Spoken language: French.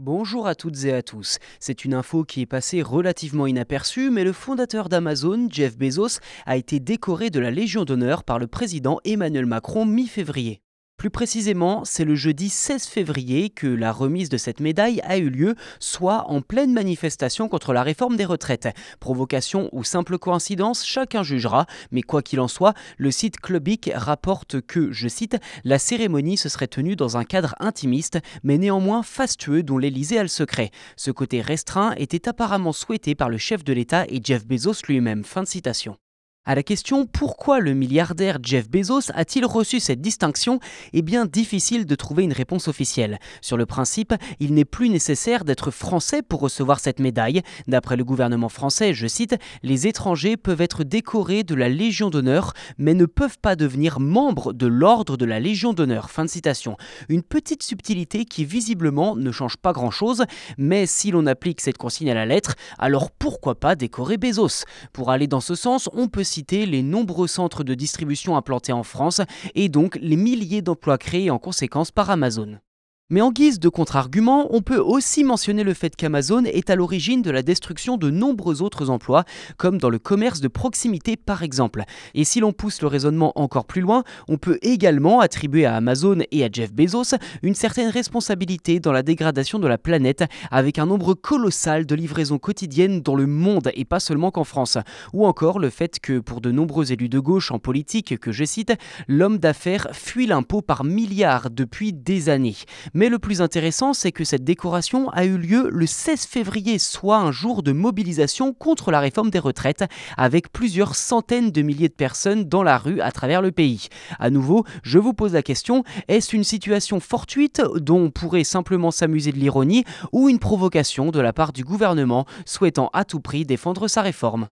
Bonjour à toutes et à tous. C'est une info qui est passée relativement inaperçue, mais le fondateur d'Amazon, Jeff Bezos, a été décoré de la Légion d'honneur par le président Emmanuel Macron mi-février. Plus précisément, c'est le jeudi 16 février que la remise de cette médaille a eu lieu, soit en pleine manifestation contre la réforme des retraites. Provocation ou simple coïncidence, chacun jugera, mais quoi qu'il en soit, le site Clubic rapporte que, je cite, la cérémonie se serait tenue dans un cadre intimiste, mais néanmoins fastueux dont l'Élysée a le secret. Ce côté restreint était apparemment souhaité par le chef de l'État et Jeff Bezos lui-même. Fin de citation. À la question pourquoi le milliardaire Jeff Bezos a-t-il reçu cette distinction est bien difficile de trouver une réponse officielle. Sur le principe, il n'est plus nécessaire d'être français pour recevoir cette médaille. D'après le gouvernement français, je cite, les étrangers peuvent être décorés de la Légion d'honneur, mais ne peuvent pas devenir membres de l'ordre de la Légion d'honneur. Fin de citation. Une petite subtilité qui visiblement ne change pas grand-chose, mais si l'on applique cette consigne à la lettre, alors pourquoi pas décorer Bezos? Pour aller dans ce sens, on peut les nombreux centres de distribution implantés en France et donc les milliers d'emplois créés en conséquence par Amazon. Mais en guise de contre-argument, on peut aussi mentionner le fait qu'Amazon est à l'origine de la destruction de nombreux autres emplois, comme dans le commerce de proximité par exemple. Et si l'on pousse le raisonnement encore plus loin, on peut également attribuer à Amazon et à Jeff Bezos une certaine responsabilité dans la dégradation de la planète, avec un nombre colossal de livraisons quotidiennes dans le monde et pas seulement qu'en France. Ou encore le fait que pour de nombreux élus de gauche en politique que je cite, l'homme d'affaires fuit l'impôt par milliards depuis des années. Mais le plus intéressant, c'est que cette décoration a eu lieu le 16 février, soit un jour de mobilisation contre la réforme des retraites, avec plusieurs centaines de milliers de personnes dans la rue à travers le pays. À nouveau, je vous pose la question, est-ce une situation fortuite dont on pourrait simplement s'amuser de l'ironie ou une provocation de la part du gouvernement souhaitant à tout prix défendre sa réforme?